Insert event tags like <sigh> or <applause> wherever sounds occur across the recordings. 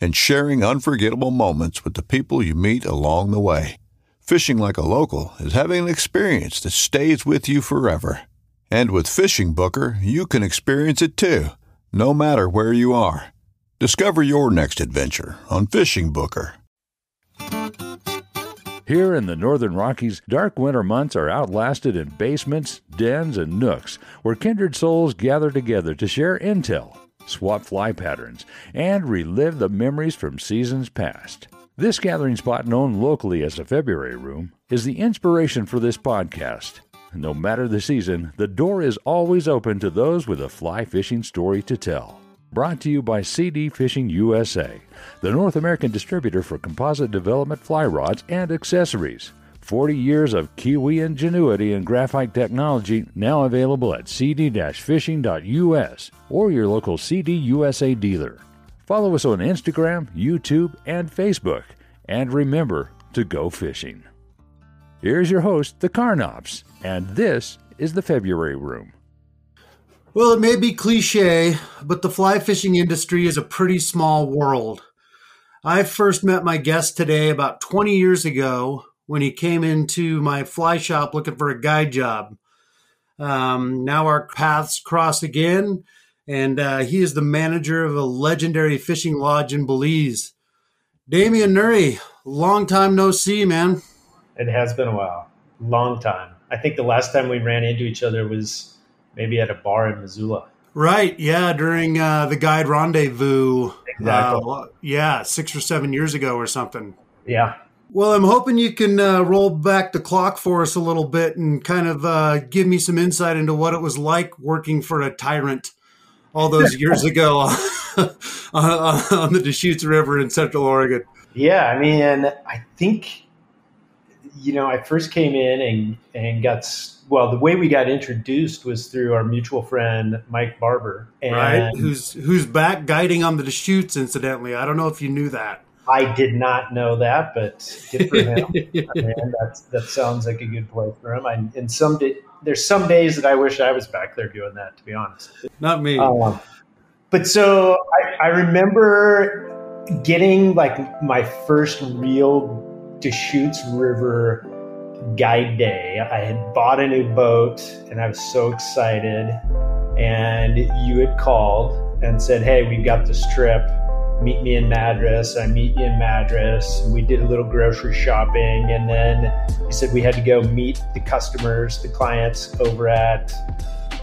and sharing unforgettable moments with the people you meet along the way. Fishing like a local is having an experience that stays with you forever. And with Fishing Booker, you can experience it too, no matter where you are. Discover your next adventure on Fishing Booker. Here in the Northern Rockies, dark winter months are outlasted in basements, dens, and nooks where kindred souls gather together to share intel swap fly patterns, and relive the memories from seasons past. This gathering spot, known locally as the February Room, is the inspiration for this podcast. No matter the season, the door is always open to those with a fly fishing story to tell. Brought to you by CD Fishing USA, the North American distributor for composite development fly rods and accessories. 40 years of Kiwi ingenuity and graphite technology now available at cd-fishing.us or your local CD USA dealer. Follow us on Instagram, YouTube, and Facebook. And remember to go fishing. Here's your host, the Karnopps, and this is the February Room. Well, it may be cliche, but the fly fishing industry is a pretty small world. I first met my guest today about 20 years ago when he came into my fly shop looking for a guide job. Um, now our paths cross again, and uh, he is the manager of a legendary fishing lodge in Belize. Damien Nurre, long time no see, man. It has been a while, long time. I think the last time we ran into each other was maybe at a bar in Missoula. Right, yeah, during uh, the guide rendezvous. Exactly. Uh, yeah, six or seven years ago or something. Yeah, well, I'm hoping you can uh, roll back the clock for us a little bit and kind of uh, give me some insight into what it was like working for a tyrant all those <laughs> years ago <laughs> on, on the Deschutes River in Central Oregon. Yeah, I mean, I think you know, I first came in and and got well. The way we got introduced was through our mutual friend Mike Barber, and right? Who's who's back guiding on the Deschutes, incidentally. I don't know if you knew that. I did not know that, but good for him. <laughs> Man, that's, that sounds like a good play for him. I, and some day, there's some days that I wish I was back there doing that. To be honest, not me. Um, but so I, I remember getting like my first real Deschutes River guide day. I had bought a new boat and I was so excited. And you had called and said, "Hey, we've got this trip." Meet me in Madras. I meet you in Madras. We did a little grocery shopping, and then he said we had to go meet the customers, the clients over at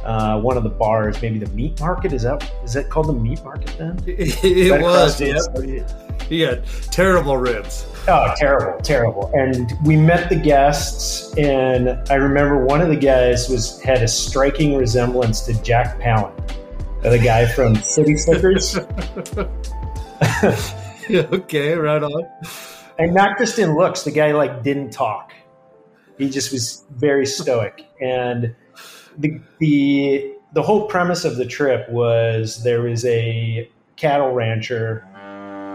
uh, one of the bars, maybe the meat market. Is that is that called the meat market then? <laughs> It, it was. Yep. He had terrible ribs. Oh, terrible, terrible. And we met the guests, and I remember one of the guys was had a striking resemblance to Jack Palance, the guy from City Slickers. <laughs> <laughs> okay, right on. And not just in looks, the guy like didn't talk. He just was very stoic. And the the the whole premise of the trip was there was a cattle rancher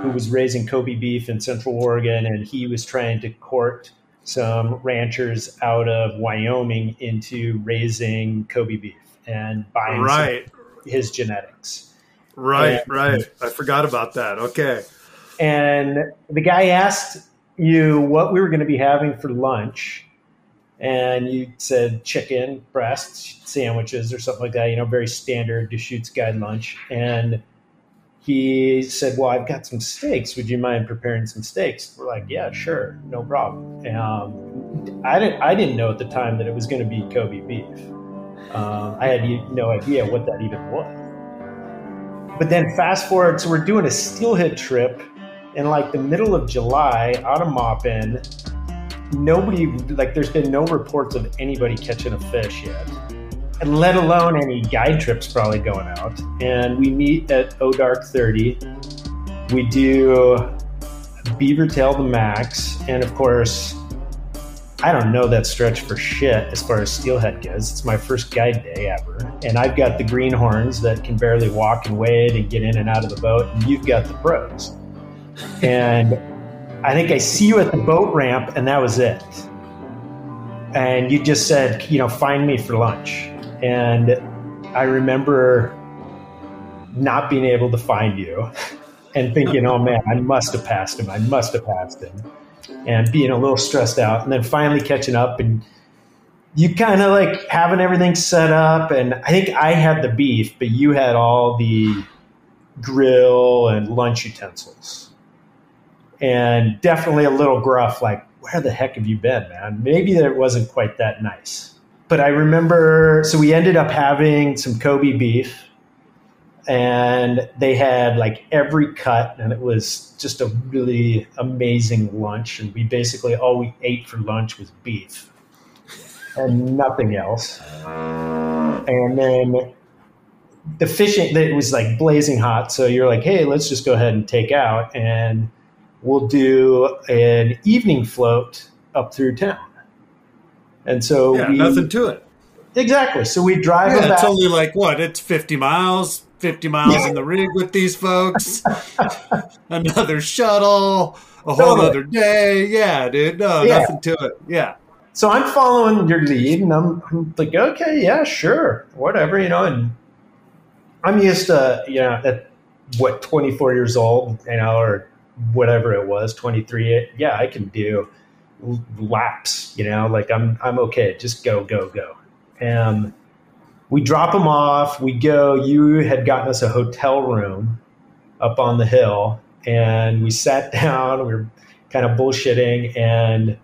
who was raising Kobe beef in Central Oregon, and he was trying to court some ranchers out of Wyoming into raising Kobe beef and buying right. his genetics. Right, and, right. I forgot about that. Okay. And the guy asked you what we were going to be having for lunch. And you said chicken breast sandwiches or something like that, you know, very standard Deschutes guide lunch. And he said, "Well, I've got some steaks. Would you mind preparing some steaks?" We're like, "Yeah, sure, no problem." Um, I didn't I didn't know at the time that it was going to be Kobe beef. Um, I had no idea what that even was. But then fast forward, so we're doing a steelhead trip in like the middle of July out of Maupin. Nobody like there's been no reports of anybody catching a fish yet and let alone any guide trips probably going out. And we meet at Odark 30. We do Beaver Tail the Macks, and of course, I don't know that stretch for shit as far as steelhead goes. It's my first guide day ever. And I've got the greenhorns that can barely walk and wade and get in and out of the boat, and you've got the pros. <laughs> and I think I see you at the boat ramp, and that was it. And you just said, you know, find me for lunch. And I remember not being able to find you <laughs> and thinking, oh man, I must have passed him. I must have passed him. And being a little stressed out. And then finally catching up and you kind of like having everything set up. And I think I had the beef, but you had all the grill and lunch utensils. And definitely a little gruff, like, where the heck have you been, man? Maybe that it wasn't quite that nice but I remember, so we ended up having some Kobe beef, and they had like every cut, and it was just a really amazing lunch. And we basically all we ate for lunch was beef and nothing else. And then the fishing, it was like blazing hot. So you're like, hey, let's just go ahead and take out, and we'll do an evening float up through town. And so yeah, we, nothing to it. Exactly. So we drive yeah. It's only like what? It's fifty miles. Fifty miles in the rig with these folks. <laughs> Another shuttle. A whole totally. other day. Yeah, dude. No, yeah. nothing to it. Yeah. So I'm following your lead, and I'm, I'm like, okay, yeah, sure, whatever, you know. And I'm used to, you know, at what 24 years old, you know, or whatever it was, 23. Yeah, I can do laps, you know, like I'm I'm okay, just go, go, go. And we drop them off, we go, you had gotten us a hotel room up on the hill, and we sat <laughs> down, we were kind of bullshitting, and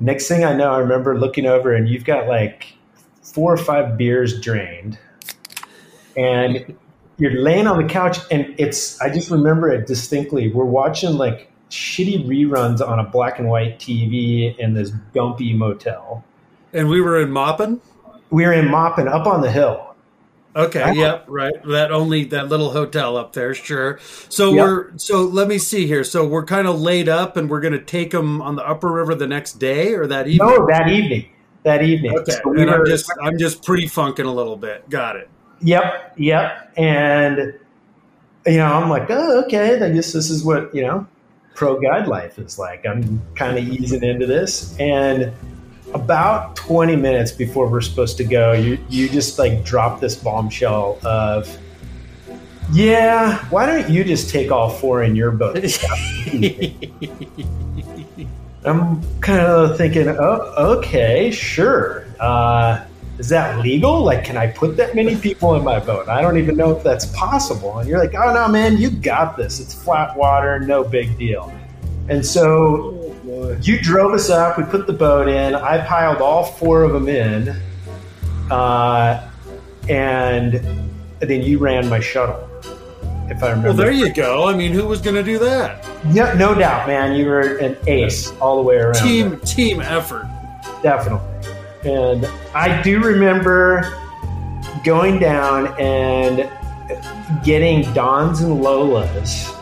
next thing I know, I remember looking over and you've got like four or five beers drained. And you're laying on the couch and it's I just remember it distinctly. We're watching like shitty reruns on a black and white TV in this dumpy motel. And we were in Maupin? We were in Maupin up on the hill. Okay, yep, right. That only that little hotel up there, sure. So yep. we're so let me see here. So we're kind of laid up and we're going to take them on the upper river the next day or that evening? No, that evening. That evening. Okay. So we and were, I'm just I'm just pre-funking a little bit. Got it. Yep, yep. And you know, I'm like, "Oh, okay, I guess this is what, you know, pro guide life is like. I'm kind of easing into this. And about 20 minutes before we're supposed to go, you, you just like drop this bombshell of, yeah, why don't you just take all four in your boat? <laughs> I'm kind of thinking, oh, okay, sure. Uh, is that legal? Like, can I put that many people in my boat? I don't even know if that's possible. And you're like, oh no, man, you got this. It's flat water, no big deal. And so you drove us up. We put the boat in. I piled all four of them in, uh, and then you ran my shuttle. If I remember. Well, there you go. I mean, who was going to do that? No, no doubt, man. You were an ace all the way around. Team there. team effort. Definitely. And I do remember going down and getting Dons and Lolas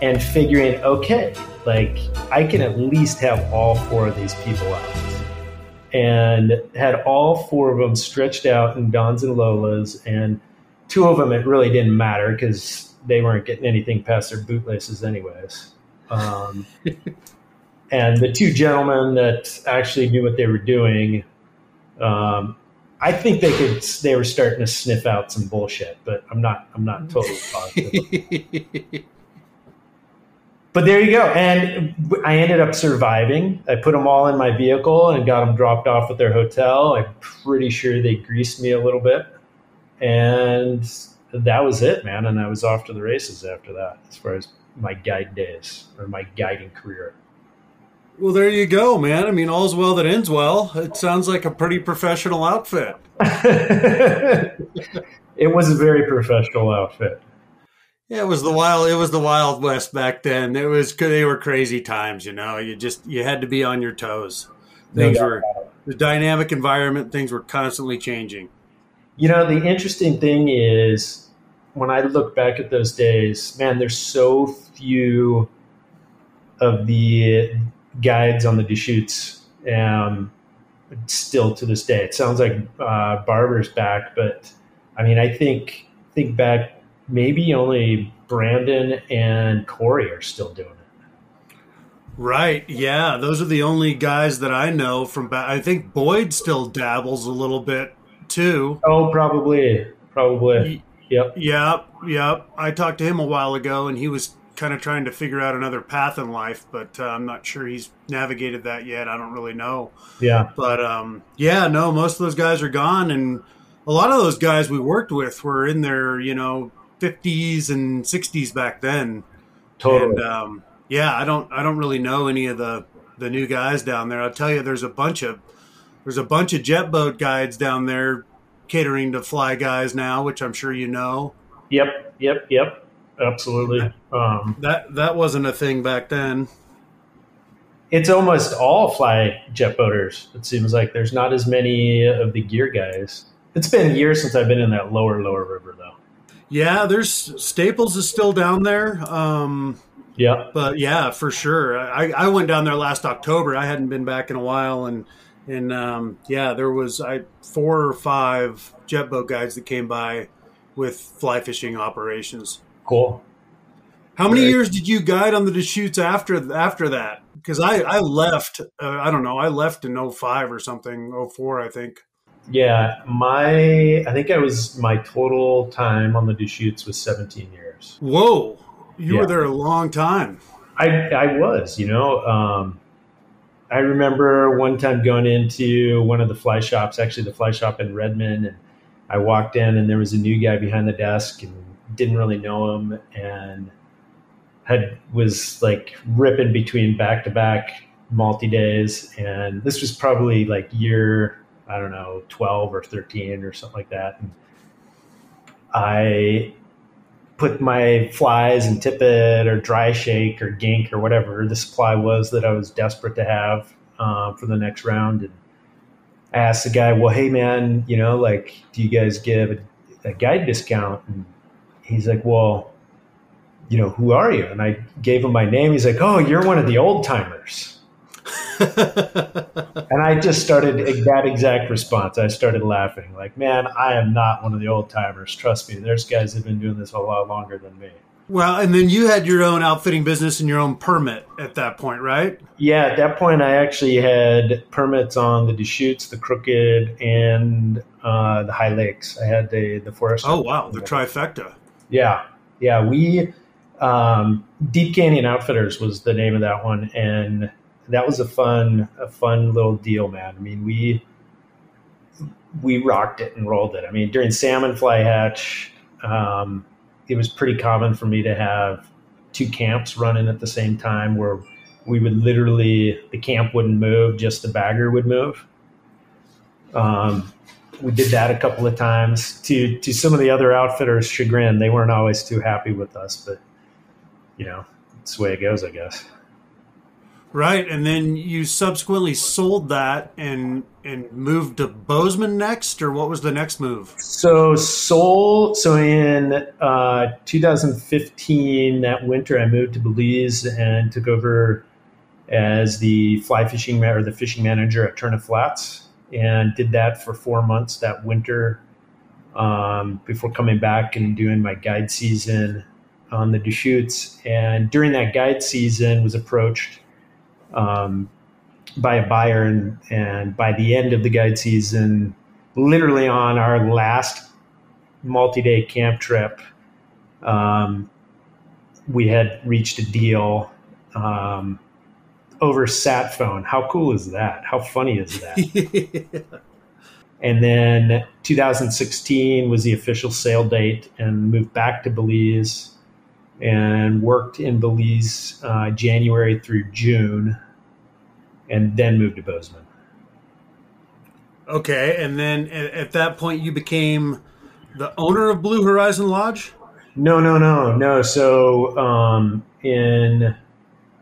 and figuring, okay, like I can at least have all four of these people out. And had all four of them stretched out in Dons and Lolas, and two of them it really didn't matter because they weren't getting anything past their bootlaces anyways. Um, <laughs> and the two gentlemen that actually knew what they were doing, um, I think they could. They were starting to sniff out some bullshit, but I'm not. I'm not totally positive. <laughs> but there you go. And I ended up surviving. I put them all in my vehicle and got them dropped off at their hotel. I'm pretty sure they greased me a little bit, and that was it, man. And I was off to the races after that, as far as my guide days or my guiding career. Well, there you go, man. I mean, all's well that ends well. It sounds like a pretty professional outfit. <laughs> it was a very professional outfit. Yeah, it was the wild. It was the Wild West back then. It was they were crazy times. You know, you just you had to be on your toes. Things were the dynamic environment. Things were constantly changing. You know, the interesting thing is when I look back at those days, man, there's so few of the guides on the Deschutes um, still to this day. It sounds like uh, Barber's back, but I mean, I think think back, maybe only Brandon and Corey are still doing it. Right. Yeah, those are the only guys that I know from back. I think Boyd still dabbles a little bit too. Oh, probably, probably. Yep. Yep. Yep. I talked to him a while ago, and he was kind of trying to figure out another path in life, but uh, I'm not sure he's navigated that yet. I don't really know. Yeah. But um, yeah, no, most of those guys are gone, and a lot of those guys we worked with were in their you know 50s and 60s back then. Totally. And, um, yeah, I don't I don't really know any of the the new guys down there. I'll tell you, there's a bunch of there's a bunch of jet boat guides down there catering to fly guys now, which I'm sure you know. Yep. Yep. Yep absolutely. Um, that that wasn't a thing back then. It's almost all fly jet boaters. It seems like there's not as many of the gear guys. It's been years since I've been in that lower lower river though. Yeah, there's Staples is still down there. Um, yeah, but yeah, for sure. I, I went down there last October. I hadn't been back in a while, and and um, yeah, there was I four or five jet boat guides that came by with fly fishing operations. Cool. How many years did you guide on the Deschutes after after that? Because I I left. Uh, I don't know. I left in 05 or something. 04, I think. Yeah, my I think I was my total time on the Deschutes was 17 years. Whoa, you yeah. were there a long time. I I was, you know. Um, I remember one time going into one of the fly shops, actually the fly shop in Redmond, and I walked in and there was a new guy behind the desk and didn't really know him and had was like ripping between back to back multi days and this was probably like year I don't know 12 or 13 or something like that and I put my flies and tippet or dry shake or gink or whatever the supply was that I was desperate to have uh, for the next round and I asked the guy well hey man you know like do you guys give a, a guide discount and he's like, well, you know, who are you? And I gave him my name. He's like, oh, you're one of the old timers. And I just started that exact response. I started laughing, like, man, I am not one of the old timers. Trust me, there's guys that have been doing this a lot longer than me. Well, and then you had your own outfitting business and your own permit at that point, right? Yeah, at that point, I actually had permits on the Deschutes, the Crooked, and uh, the High Lakes. I had the the forest. Oh wow, the trifecta. Yeah, yeah. We um, Deep Canyon Outfitters was the name of that one, and that was a fun, a fun little deal, man. I mean, we we rocked it and rolled it. I mean, during salmon fly hatch, um, it was pretty common for me to have two camps running at the same time, where we would literally the camp wouldn't move, just the bagger would move. Um, we did that a couple of times to to some of the other outfitters' chagrin. They weren't always too happy with us, but you know, it's the way it goes, I guess. Right, and then you subsequently sold that and and moved to Bozeman next, or what was the next move? So sold. So in uh, 2015, that winter, I moved to Belize and took over as the fly fishing or the fishing manager at Turneffe Flats and did that for four months that winter um, before coming back and doing my guide season on the Deschutes. And during that guide season, was approached um, by a buyer, and, and by the end of the guide season, literally on our last multi-day camp trip, um, we had reached a deal. Um, over sat phone. How cool is that? How funny is that? <laughs> And then 2016 was the official sale date, and moved back to Belize and worked in Belize uh, January through June, and then moved to Bozeman. Okay, and then at, at that point, you became the owner of Blue Horizon Lodge. No, no, no, no. So um, in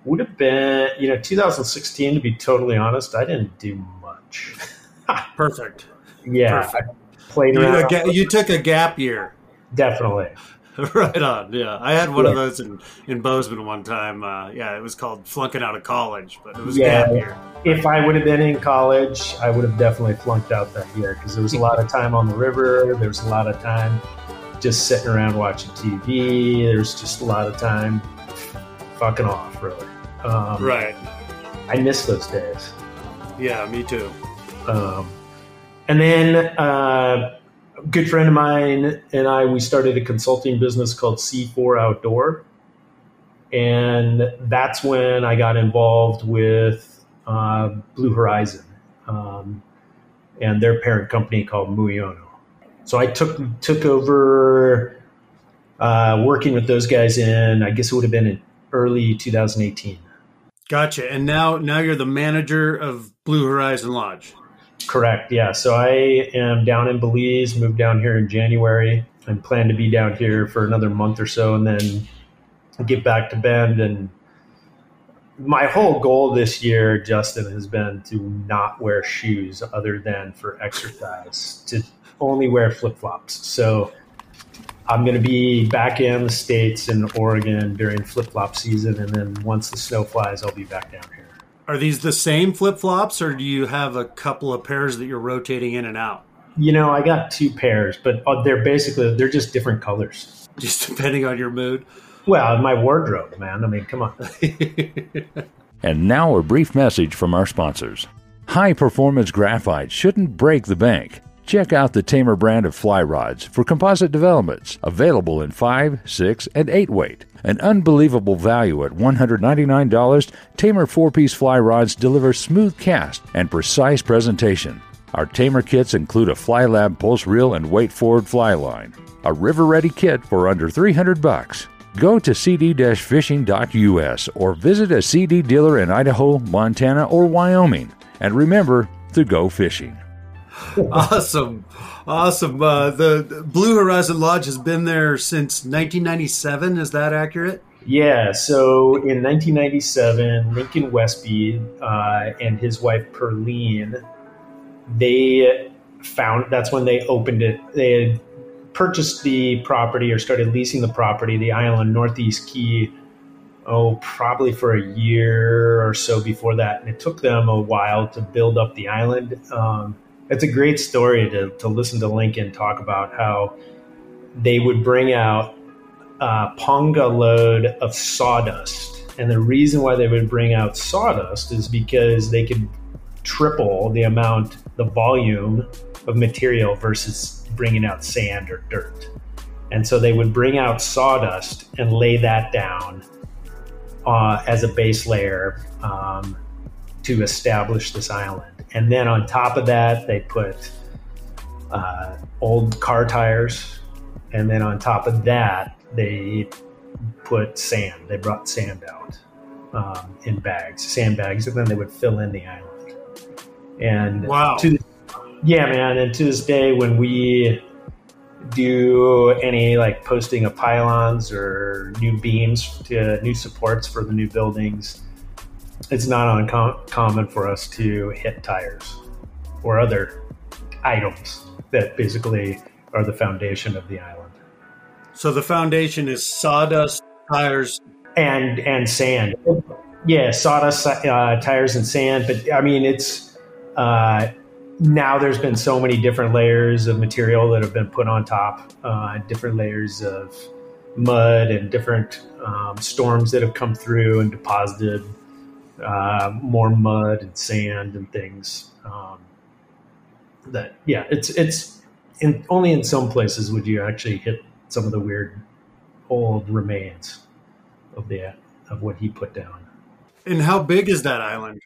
would have been you know 2016 to be totally honest, I didn't do much. <laughs> Perfect. Yeah, Perfect. Played You, around. ga- you took a gap year. Definitely. <laughs> right on. Yeah, I had one of those in in Bozeman one time. Uh, yeah, it was called flunking out of college, but it was Yeah. year. If I would have been in college, I would have definitely flunked out that year because there was a lot of time on the river. There was a lot of time just sitting around watching TV. There was just a lot of time fucking off, really. Um, Right. I miss those days. Yeah, me too. Um, and then uh, good friend of mine and I, we started a consulting business called C4 Outdoor. And that's when I got involved with uh, Blue Horizon um, and their parent company called Muyono. So I took took over uh, working with those guys in, I guess it would have been in early 2018. Gotcha. And now now you're the manager of Blue Horizon Lodge. Correct. Yeah. So I am down in Belize, moved down here in January, and plan to be down here for another month or so, and then get back to Bend. And my whole goal this year, Justin, has been to not wear shoes other than for exercise, to only wear flip flops. So I'm going to be back in the States in Oregon during flip flop season. And then once the snow flies, I'll be back down here. Are these the same flip flops, or do you have a couple of pairs that you're rotating in and out, You know, I got two pairs, but uh, they're basically they're just different colors. <laughs> just depending on your mood? Well, my wardrobe, man. I mean, come on. <laughs> And now a brief message from our sponsors. High performance graphite shouldn't break the bank. Check out the Tamer brand of fly rods for composite developments, available in 5, 6, and 8 weight. An unbelievable value at $199, Tamer 4 piece fly rods deliver smooth cast and precise presentation. Our Tamer kits include a Fly Lab pulse reel and weight forward fly line. A river ready kit for under 300 bucks. Go to cd-fishing.us or visit a CD dealer in Idaho, Montana, or Wyoming. And remember to go fishing. <laughs> awesome, awesome. Uh, the Blue Horizon Lodge has been there since 1997. Is that accurate? Yeah. So in 1997, Lincoln Westby uh, and his wife Perline, they found that's when they opened it. They had purchased the property or started leasing the property, the island Northeast Caye. Oh, probably for a year or so before that, and it took them a while to build up the island. Um, it's a great story to, to listen to Lincoln talk about how they would bring out a ponga load of sawdust. And the reason why they would bring out sawdust is because they could triple the amount, the volume of material versus bringing out sand or dirt. And so they would bring out sawdust and lay that down uh, as a base layer um, to establish this island. And then on top of that, they put uh, old car tires. And then on top of that, they put sand. They brought sand out um, in bags, sandbags, and then they would fill in the island. And Wow. to yeah, man. And to this day, when we do any like posting of pylons or new beams to new supports for the new buildings, it's not uncommon for us to hit tires or other items that basically are the foundation of the island So the foundation is sawdust, tires. and and sand. Yeah, sawdust, uh, tires, and sand. But I mean, it's uh, now there's been so many different layers of material that have been put on top, uh, different layers of mud and different um, storms that have come through and deposited uh, more mud and sand and things. Um, that yeah, it's it's in, only in some places would you actually hit some of the weird old remains of the of what he put down. And how big is that island?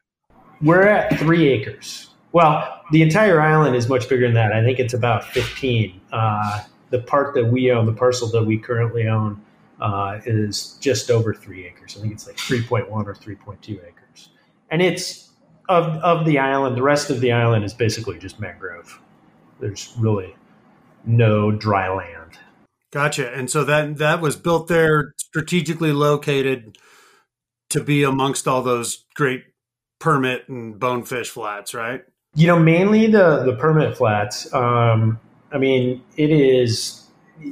We're at three acres. Well, the entire island is much bigger than that. I think it's about 15. Uh, the part that we own, the parcel that we currently own, uh, is just over three acres. I think it's like 3.1 or 3.2 acres. And it's of, of the island, the rest of the island is basically just mangrove. There's really no dry land. Gotcha. And so that that was built there, strategically located to be amongst all those great permit and bonefish flats, right? You know, mainly the the permit flats. Um, I mean, it is.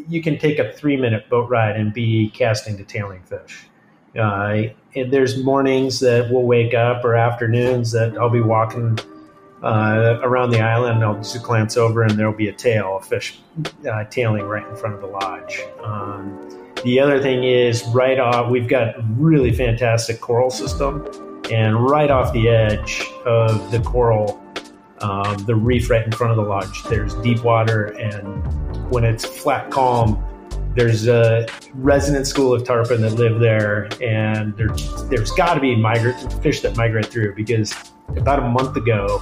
You can take a three minute boat ride and be casting to tailing fish. Uh, there's mornings that we'll wake up or afternoons that I'll be walking uh, around the island. And I'll just glance over and there'll be a tail, a fish uh, tailing right in front of the lodge. Um, the other thing is right off, we've got really fantastic coral system, and right off the edge of the coral um, the reef right in front of the lodge. There's deep water, and when it's flat calm, there's a resident school of tarpon that live there, and there, there's got to be migrate fish that migrate through because about a month ago,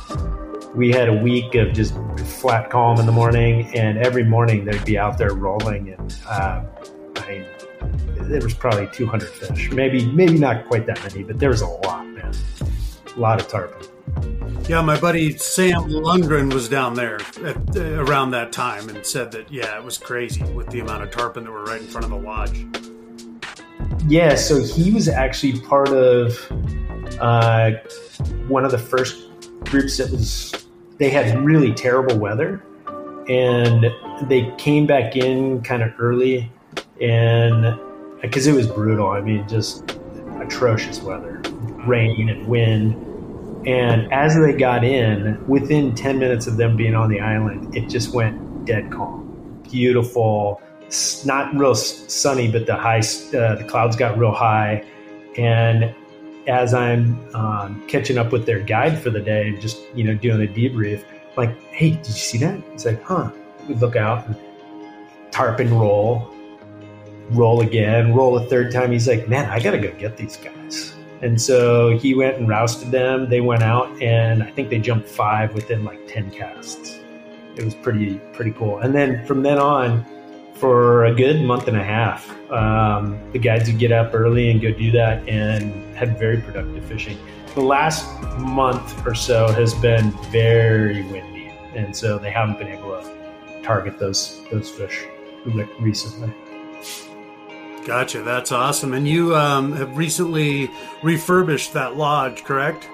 we had a week of just flat calm in the morning, and every morning they'd be out there rolling, and uh, I mean, there was probably 200 fish, maybe maybe not quite that many, but there was a lot, man, a lot of tarpon. Yeah, my buddy Sam Lundgren was down there at, uh, around that time and said that yeah, it was crazy with the amount of tarpon that were right in front of the lodge. Yeah, so he was actually part of uh, one of the first groups that was. They had really terrible weather, and they came back in kind of early, and because it was brutal. I mean, just atrocious weather, rain and wind and as they got in, within 10 minutes of them being on the island, it just went dead calm. Beautiful, not real sunny, but the high, uh, the clouds got real high. And as I'm um, catching up with their guide for the day, just, you know, doing a debrief, like, hey, did you see that? It's like, huh. We look out and tarpon roll, roll again, roll a third time. He's like, man, I got to go get these guys. And so he went and rousted them. They went out and I think they jumped five within like 10 casts. It was pretty, pretty cool. And then from then on, for a good month and a half, um, the guides would get up early and go do that and had very productive fishing. The last month or so has been very windy. And so they haven't been able to target those, those fish recently. Gotcha. That's awesome. And you um, have recently refurbished that lodge, correct?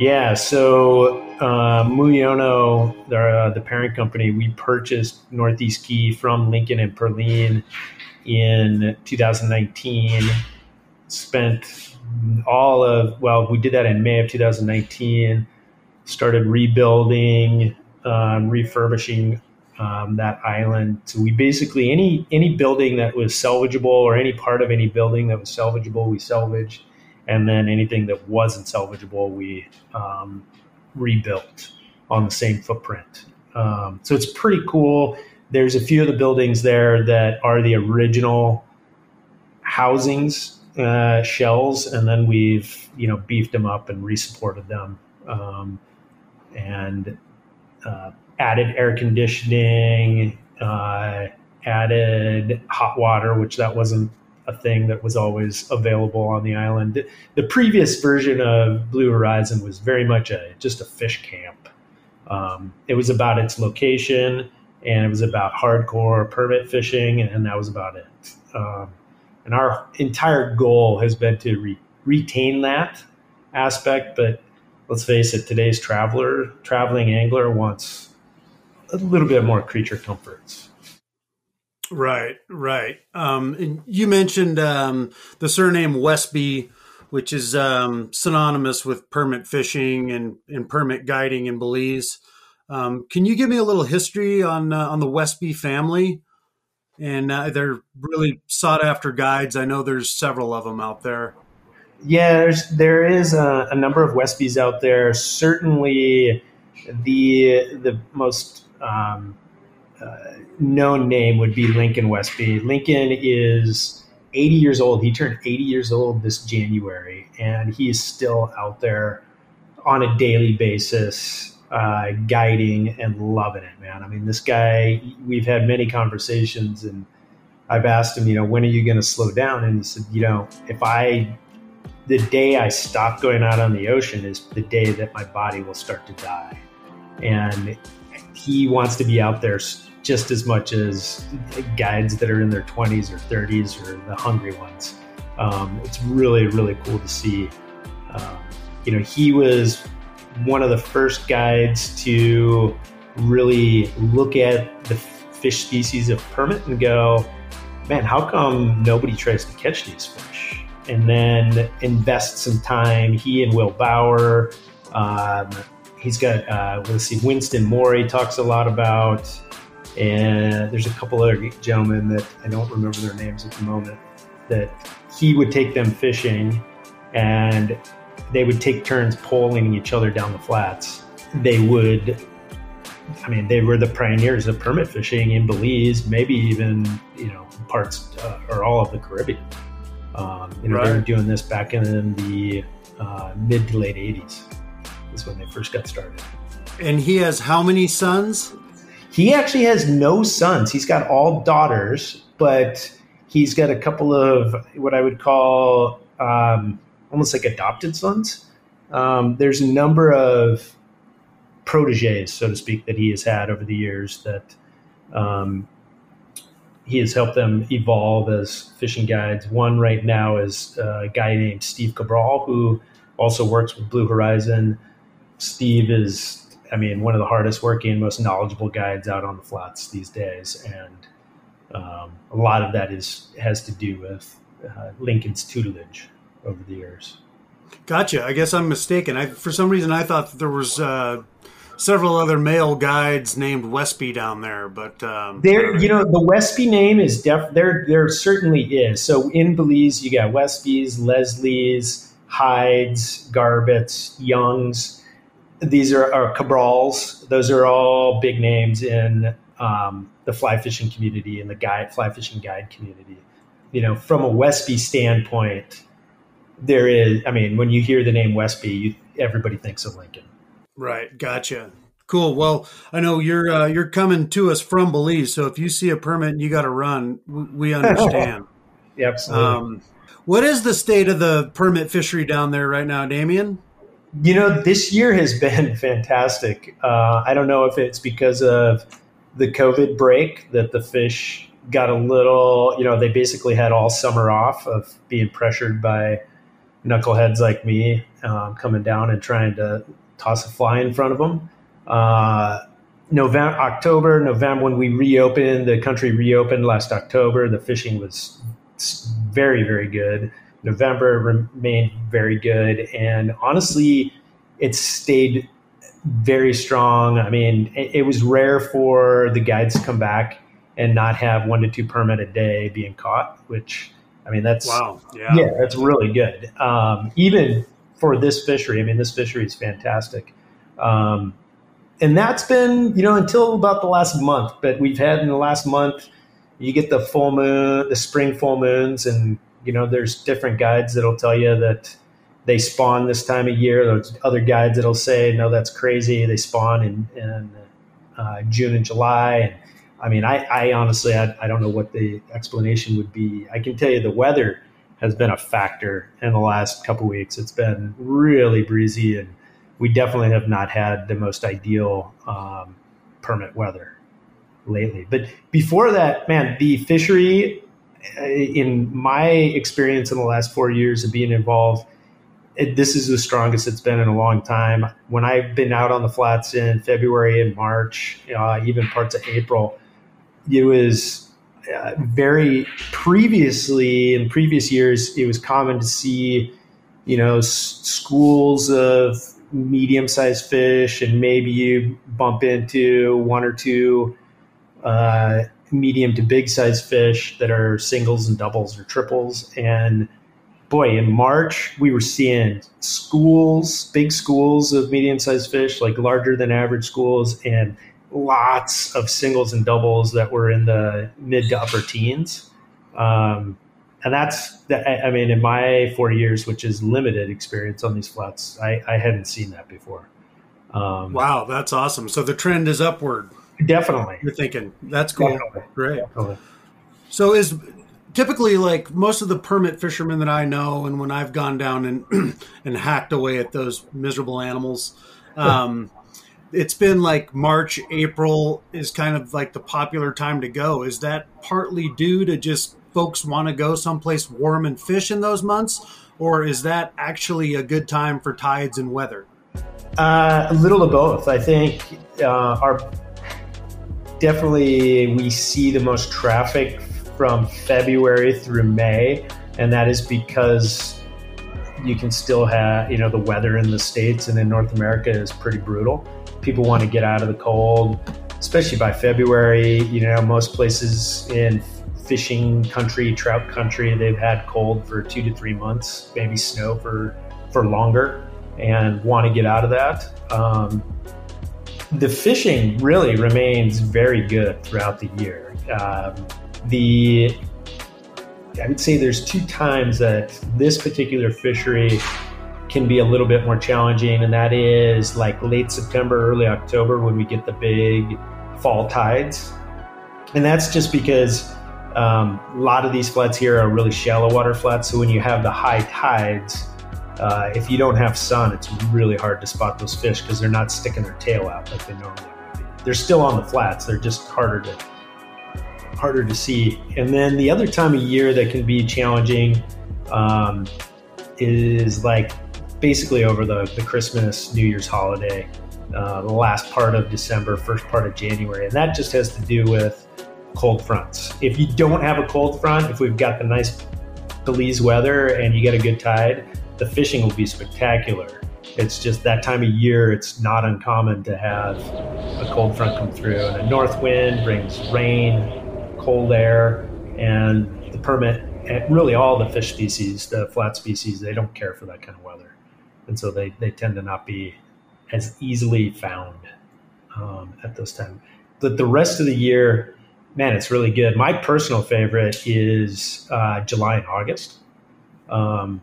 Yeah. So uh, Muyono, the, uh, the parent company, we purchased Northeast Caye from Lincoln and Perline in 2019. Spent all of well, we did that in May of 2019. Started rebuilding, um, refurbishing um, that island. So we basically any any building that was salvageable or any part of any building that was salvageable, we salvaged, and then anything that wasn't salvageable, we um, rebuilt on the same footprint. Um, so it's pretty cool. There's a few of the buildings there that are the original housings uh, shells, and then we've you know beefed them up and resupported them. Um, and uh, added air conditioning, uh, added hot water, which that wasn't a thing that was always available on the island. The previous version of Blue Horizon was very much a just a fish camp. Um, it was about its location and it was about hardcore permit fishing, and that was about it. Um, and our entire goal has been to re- retain that aspect, but let's face it, today's traveler, traveling angler wants a little bit more creature comforts. Right, right. Um, and you mentioned um, the surname Westby, which is um, synonymous with permit fishing and, and permit guiding in Belize. Um, can you give me a little history on uh, on the Westby family? And uh, they're really sought after guides. I know there's several of them out there. Yeah, there's, there is a, a number of Westbys out there. Certainly, the the most um, uh, known name would be Lincoln Westby. Lincoln is 80 years old. He turned 80 years old this January, and he is still out there on a daily basis, uh, guiding and loving it, man. I mean, this guy, we've had many conversations and I've asked him, you know, when are you going to slow down? And he said, you know, if I, the day I stop going out on the ocean is the day that my body will start to die. And he wants to be out there just as much as guides that are in their 20s or 30s or the hungry ones. Um, it's really, really cool to see. Um, you know, he was one of the first guides to really look at the fish species of permit and go, man, how come nobody tries to catch these fish? And then invest some time. He and Will Bauer, um, he's got, uh, let's see, Winston Moore, he talks a lot about. And there's a couple other gentlemen that I don't remember their names at the moment that he would take them fishing and they would take turns poling each other down the flats. They would, I mean, they were the pioneers of permit fishing in Belize, maybe even, you know, parts uh, or all of the Caribbean. Um, you know, right. they were doing this back in the uh, mid to late 80s, is when they first got started. And he has how many sons? He actually has no sons. He's got all daughters, but he's got a couple of what I would call um, almost like adopted sons. Um, there's a number of proteges, so to speak, that he has had over the years that um, he has helped them evolve as fishing guides. One right now is a guy named Steve Cabral, who also works with Blue Horizon. Steve is, I mean, one of the hardest working, most knowledgeable guides out on the flats these days, and um, a lot of that is has to do with uh, Lincoln's tutelage over the years. Gotcha. I guess I'm mistaken. I, for some reason, I thought there was uh, several other male guides named Westby down there, but um, there, you know, the Westby name is def. There, there certainly is. So in Belize, you got Westby's, Leslie's, Hydes, Garbutts, Youngs. These are, are Cabrals. Those are all big names in um, the fly fishing community and the guide fly fishing guide community. You know, from a Westby standpoint, there is. I mean, when you hear the name Westby, you, everybody thinks of Lincoln. Right. Gotcha. Cool. Well, I know you're uh, you're coming to us from Belize, so if you see a permit, and you got to run. We <laughs> understand. yeah, absolutely. Um, what is the state of the permit fishery down there right now, Damien? You know, this year has <laughs> been fantastic. Uh, I don't know if it's because of the COVID break that the fish got a little, you know, they basically had all summer off of being pressured by knuckleheads like me um, coming down and trying to toss a fly in front of them. Uh, November, October, November, when we reopened, the country reopened last October, the fishing was very, very good. November remained very good. And honestly, it stayed very strong. I mean, it, it was rare for the guides to come back and not have one to two permit a day being caught, which I mean, that's wow, yeah, yeah, that's really good. Um, even for this fishery, I mean, this fishery is fantastic, um, and that's been you know until about the last month. But we've had in the last month, you get the full moon, the spring full moons, and you know there's different guides that'll tell you that they spawn this time of year. There's other guides that'll say, no, that's crazy. They spawn in, in uh, June and July, and I mean, I, I honestly, I, I, don't know what the explanation would be. I can tell you the weather has been a factor in the last couple weeks. It's been really breezy, and we definitely have not had the most ideal um, permit weather lately. But before that, man, the fishery, in my experience in the last four years of being involved, it, this is the strongest it's been in a long time. When I've been out on the flats in February and March, uh, even parts of April, it was uh, very previously in previous years it was common to see you know s- schools of medium-sized fish and maybe you bump into one or two uh, medium to big size fish that are singles and doubles or triples and boy in march we were seeing schools big schools of medium-sized fish like larger than average schools and lots of singles and doubles that were in the mid to upper teens. Um, and that's, I mean, in my four years, which is limited experience on these flats, I, I hadn't seen that before. Um, wow, that's awesome. So the trend is upward. Definitely. You're thinking that's cool. Definitely. Great. Definitely. So is typically like most of the permit fishermen that I know, and when I've gone down and <clears throat> and hacked away at those miserable animals, um, it's been like March, April is kind of like the popular time to go. Is that partly due to just folks want to go someplace warm and fish in those months, or is that actually a good time for tides and weather? Uh, a little of both. I think uh, our definitely we see the most traffic from February through May, and that is because you can still have, you know, the weather in the States and in North America is pretty brutal. People want to get out of the cold, especially by February. You know, most places in fishing country, trout country, they've had cold for two to three months, maybe snow for, for longer, and want to get out of that. Um, the fishing really remains very good throughout the year. Um, the I would say there's two times that this particular fishery can be a little bit more challenging, and that is like late September, early October when we get the big fall tides. And that's just because um, a lot of these flats here are really shallow water flats. So when you have the high tides, uh, if you don't have sun, it's really hard to spot those fish because they're not sticking their tail out like they normally would be. They're still on the flats, they're just harder to harder to see. And then the other time of year that can be challenging um, is like basically over the, the Christmas, New Year's holiday, uh, the last part of December, first part of January. And that just has to do with cold fronts. If you don't have a cold front, if we've got the nice Belize weather and you get a good tide, the fishing will be spectacular. It's just that time of year, it's not uncommon to have a cold front come through. And a north wind brings rain, cold air, and the permit, and really all the fish species, the flat species, they don't care for that kind of weather. And so they, they tend to not be as easily found um, at those times. But the rest of the year, man, it's really good. My personal favorite is uh, July and August um,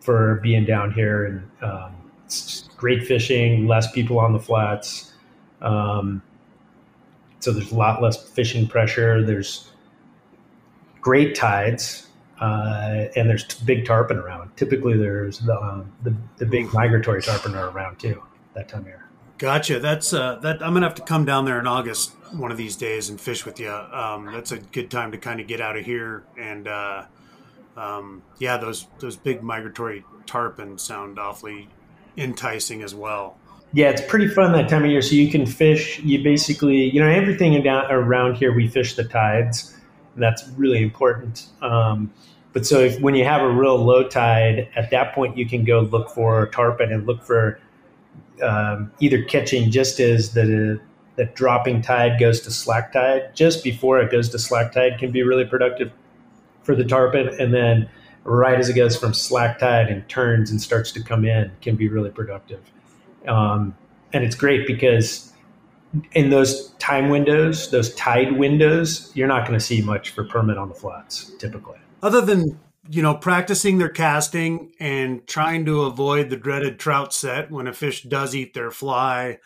for being down here. And um, it's great fishing, less people on the flats. Um, so there's a lot less fishing pressure. There's great tides, uh, and there's big tarpon around. Typically, there's the, um, the, the big migratory tarpon are around too that time of year. Gotcha. That's uh, that. I'm gonna have to come down there in August one of these days and fish with you. Um, that's a good time to kind of get out of here and uh, um, yeah, those those big migratory tarpon sound awfully enticing as well. Yeah, it's pretty fun that time of year. So you can fish. You basically, you know, everything down around here we fish the tides. And that's really important. Um, but so if, when you have a real low tide, at that point you can go look for tarpon and look for um, either catching just as the the dropping tide goes to slack tide, just before it goes to slack tide can be really productive for the tarpon, and then right as it goes from slack tide and turns and starts to come in can be really productive. Um, and it's great because in those time windows, those tide windows, you're not going to see much for permit on the flats typically. Other than you know practicing their casting and trying to avoid the dreaded trout set when a fish does eat their fly,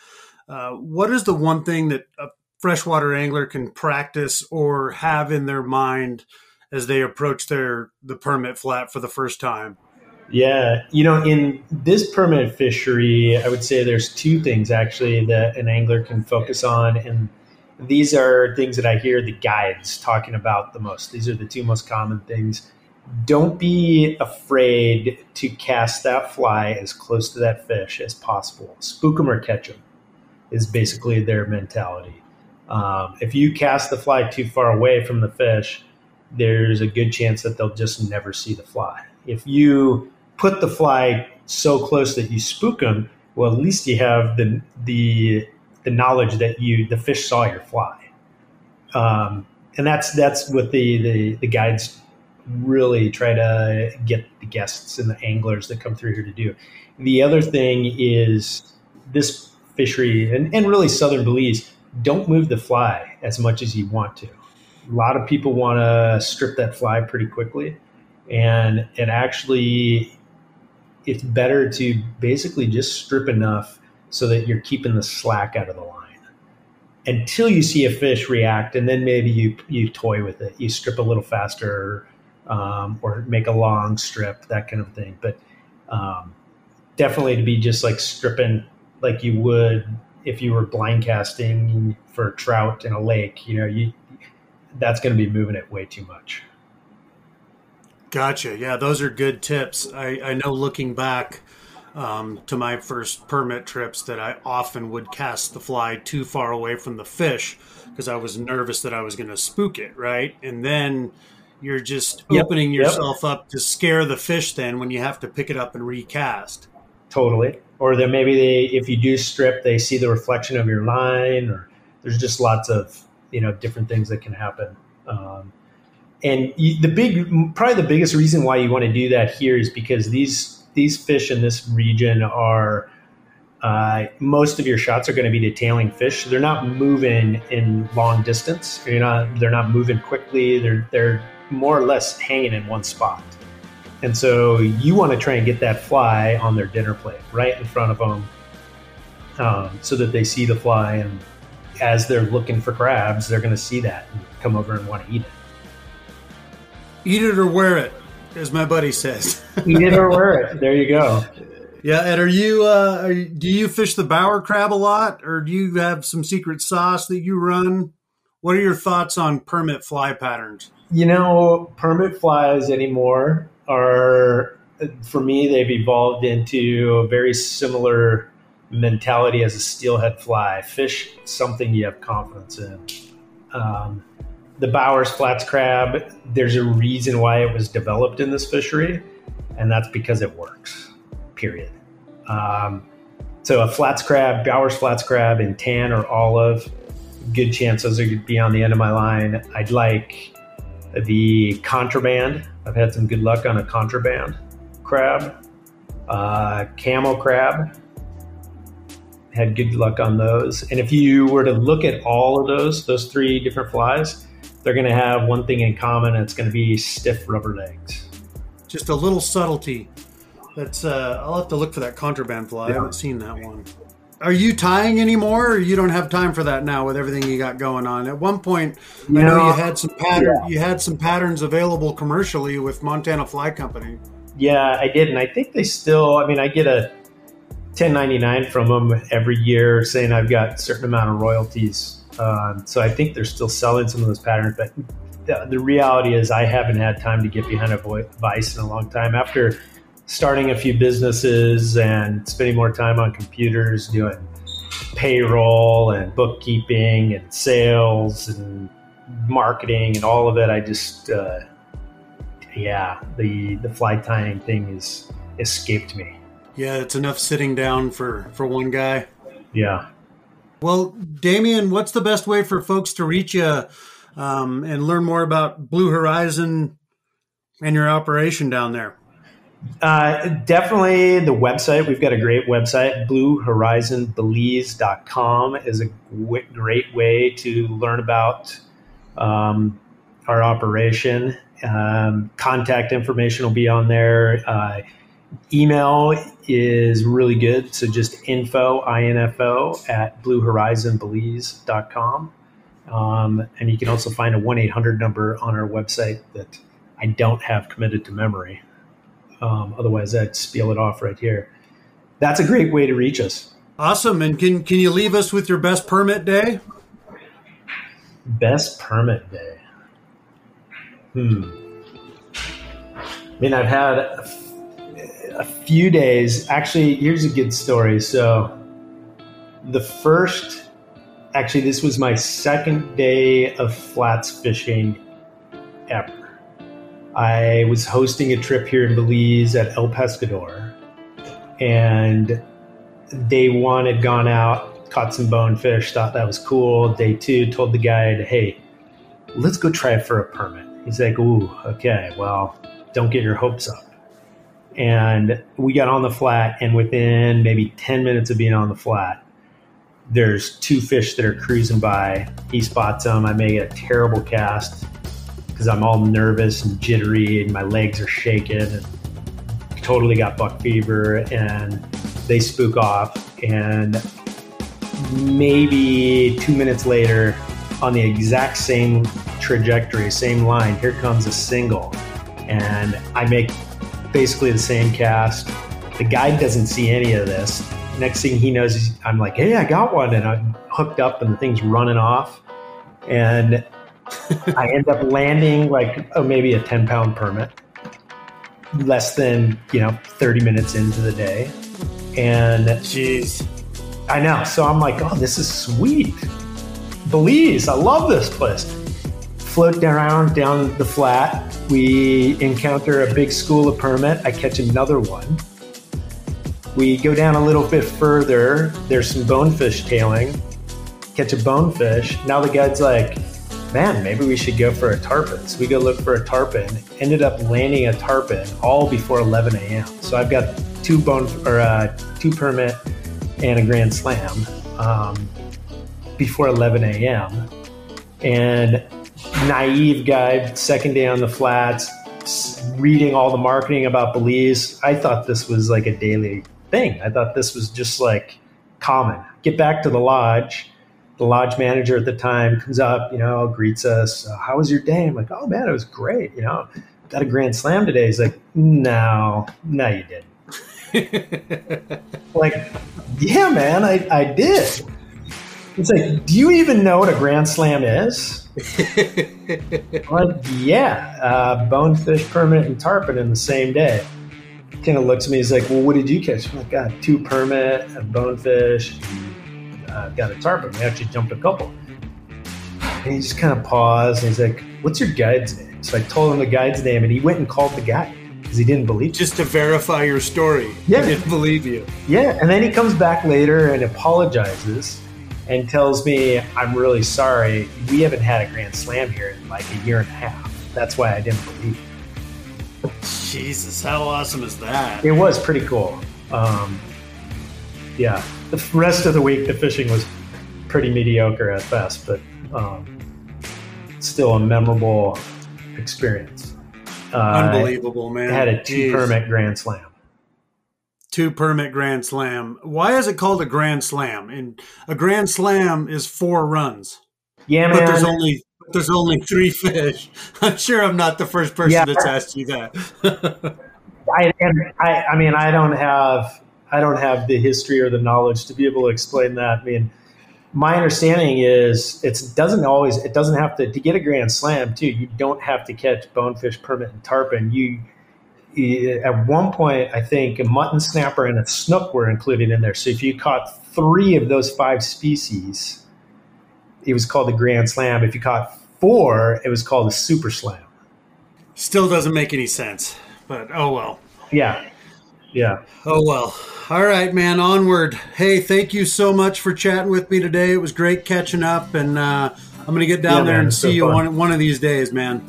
uh, what is the one thing that a freshwater angler can practice or have in their mind as they approach their the permit flat for the first time? Yeah, you know, in this permanent fishery, I would say there's two things actually that an angler can focus on, and these are things that I hear the guides talking about the most. These are the two most common things. Don't be afraid to cast that fly as close to that fish as possible. Spook them or catch them is basically their mentality. Um, if you cast the fly too far away from the fish, there's a good chance that they'll just never see the fly. If you put the fly so close that you spook them, well, at least you have the the the knowledge that you the fish saw your fly, um, and that's that's what the, the the guides really try to get the guests and the anglers that come through here to do. The other thing is this fishery and, and really southern Belize don't move the fly as much as you want to. A lot of people want to strip that fly pretty quickly, and it actually it's better to basically just strip enough so that you're keeping the slack out of the line until you see a fish react, and then maybe you you toy with it. You strip a little faster, um, or make a long strip, that kind of thing. But um, definitely to be just like stripping like you would if you were blind casting for trout in a lake. You know, you that's going to be moving it way too much. Gotcha. Yeah, those are good tips. I, I know looking back um, to my first permit trips that I often would cast the fly too far away from the fish because I was nervous that I was going to spook it, right? And then you're just yep, opening yourself yep. up to scare the fish then when you have to pick it up and recast. Totally. Or then maybe they, if you do strip, they see the reflection of your line, or there's just lots of you know different things that can happen. Um, and the big, probably the biggest reason why you want to do that here is because these these fish in this region are uh, most of your shots are going to be detailing fish. They're not moving in long distance. You're not. They're not moving quickly. They're they're more or less hanging in one spot. And so you want to try and get that fly on their dinner plate right in front of them, um, so that they see the fly, and as they're looking for crabs, they're going to see that and come over and want to eat it. Eat it or wear it, as my buddy says. <laughs> Eat it or wear it. There you go. Yeah, and are you, uh, are you, do you fish the bower crab a lot, or do you have some secret sauce that you run? What are your thoughts on permit fly patterns? You know, permit flies anymore are, for me, they've evolved into a very similar mentality as a steelhead fly. Fish something you have confidence in. Um, the Bowers Flats crab, there's a reason why it was developed in this fishery, and that's because it works, period. Um, so a flats crab, Bowers Flats crab in tan or olive, good chance those to be on the end of my line. I'd like the contraband. I've had some good luck on a contraband crab. Uh, camel crab, had good luck on those. And if you were to look at all of those, those three different flies, they're going to have one thing in common. It's going to be stiff rubber legs. Just a little subtlety. That's. Uh, I'll have to look for that contraband fly. Yeah. I haven't seen that one. Are you tying anymore, or you don't have time for that now with everything you got going on? At one point, you I know, know you had some pattern. Yeah. You had some patterns available commercially with Montana Fly Company. Yeah, I did, and I think they still. I mean, I get a 1099 from them every year saying I've got a certain amount of royalties um, so I think they're still selling some of those patterns, but the, the, reality is I haven't had time to get behind a vice in a long time. After starting a few businesses and spending more time on computers doing payroll and bookkeeping and sales and marketing and all of it, I just, uh, yeah, the the fly tying thing is escaped me. Yeah, it's enough sitting down for for one guy. Yeah. Well, Damien, what's the best way for folks to reach you um, and learn more about Blue Horizon and your operation down there? Uh, definitely the website. We've got a great website. BlueHorizonBelize.com is a w- great way to learn about um, our operation. Um, contact information will be on there. Uh, email is really good. So just info, info at bluehorizonbelize.com. Um, and you can also find a 1 800 number on our website that I don't have committed to memory. Um, otherwise, I'd spiel it off right here. That's a great way to reach us. Awesome. And can, can you leave us with your best permit day? Best permit day. Hmm. I mean, I've had a few days. Actually, here's a good story. So, the first, actually, this was my second day of flats fishing ever. I was hosting a trip here in Belize at El Pescador, and day one had gone out, caught some bonefish, thought that was cool. Day two, told the guide, hey, let's go try for a permit. He's like, ooh, okay, well, don't get your hopes up and we got on the flat and within maybe 10 minutes of being on the flat there's two fish that are cruising by. He spots them. I make a terrible cast because i'm all nervous and jittery and my legs are shaking and totally got buck fever and they spook off, and maybe two minutes later, on the exact same trajectory, same line, here comes a single. And I make basically the same cast. The guide doesn't see any of this. Next thing he knows, I'm like, hey, I got one. And I'm hooked up and the thing's running off. And <laughs> I end up landing like oh, maybe a 10 pound permit, less than, you know, 30 minutes into the day. And jeez, I know. So I'm like, oh, this is sweet. Belize, I love this place. Float around down the flat. We encounter a big school of permit. I catch another one. We go down a little bit further. There's some bonefish tailing. Catch a bonefish. Now the guide's like, man, maybe we should go for a tarpon. So we go look for a tarpon. Ended up landing a tarpon all before 11 a.m. So I've got two bone or uh, two permit and a grand slam um, before 11 a.m. And naive guy, second day on the flats, reading all the marketing about Belize. I thought this was like a daily thing. I thought this was just like common. Get back to the lodge. The lodge manager at the time comes up, you know, greets us. Uh, How was your day? I'm like, oh man, it was great. You know, got a grand slam today. He's like, no, no, you didn't. <laughs> like, yeah, man, I, I did. It's like, do you even know what a grand slam is? <laughs> like, yeah, uh, bonefish, permit, and tarpon in the same day. Kind of looks at me. He's like, well, what did you catch? I'm like, got two permit, a bonefish, uh, got a tarpon. We actually jumped a couple. And he just kind of paused and he's like, what's your guide's name? So I told him the guide's name and he went and called the guide because he didn't believe Just to verify your story. Yeah. He didn't believe you. Yeah, and then he comes back later and apologizes and tells me, I'm really sorry. We haven't had a Grand Slam here in like a year and a half. That's why I didn't believe. Jesus, how awesome is that? It was pretty cool. Um, yeah, the rest of the week, the fishing was pretty mediocre at best, but um, still a memorable experience. Uh, Unbelievable, man. I had a two Jeez. permit Grand Slam. Two permit grand slam. Why is it called a grand slam? And a grand slam is four runs, Yeah, but man. there's only there's only three fish. <laughs> I'm sure I'm not the first person Yeah. that's asked you that. <laughs> I, and I, I mean, I don't have, I don't have the history or the knowledge to be able to explain that. I mean, my understanding is it doesn't always, it doesn't have to, to get a grand slam too. You don't have to catch bonefish, permit, and tarpon. You- at one point, I think a mutton snapper and a snook were included in there. So if you caught three of those five species, it was called the grand slam. If you caught four, it was called a super slam. Still doesn't make any sense, but oh well. Yeah. Yeah. Oh well. All right, man. Onward. Hey, thank you so much for chatting with me today. It was great catching up, and uh, I'm gonna get down Yeah, there man, and it's so see you one one of these days, man.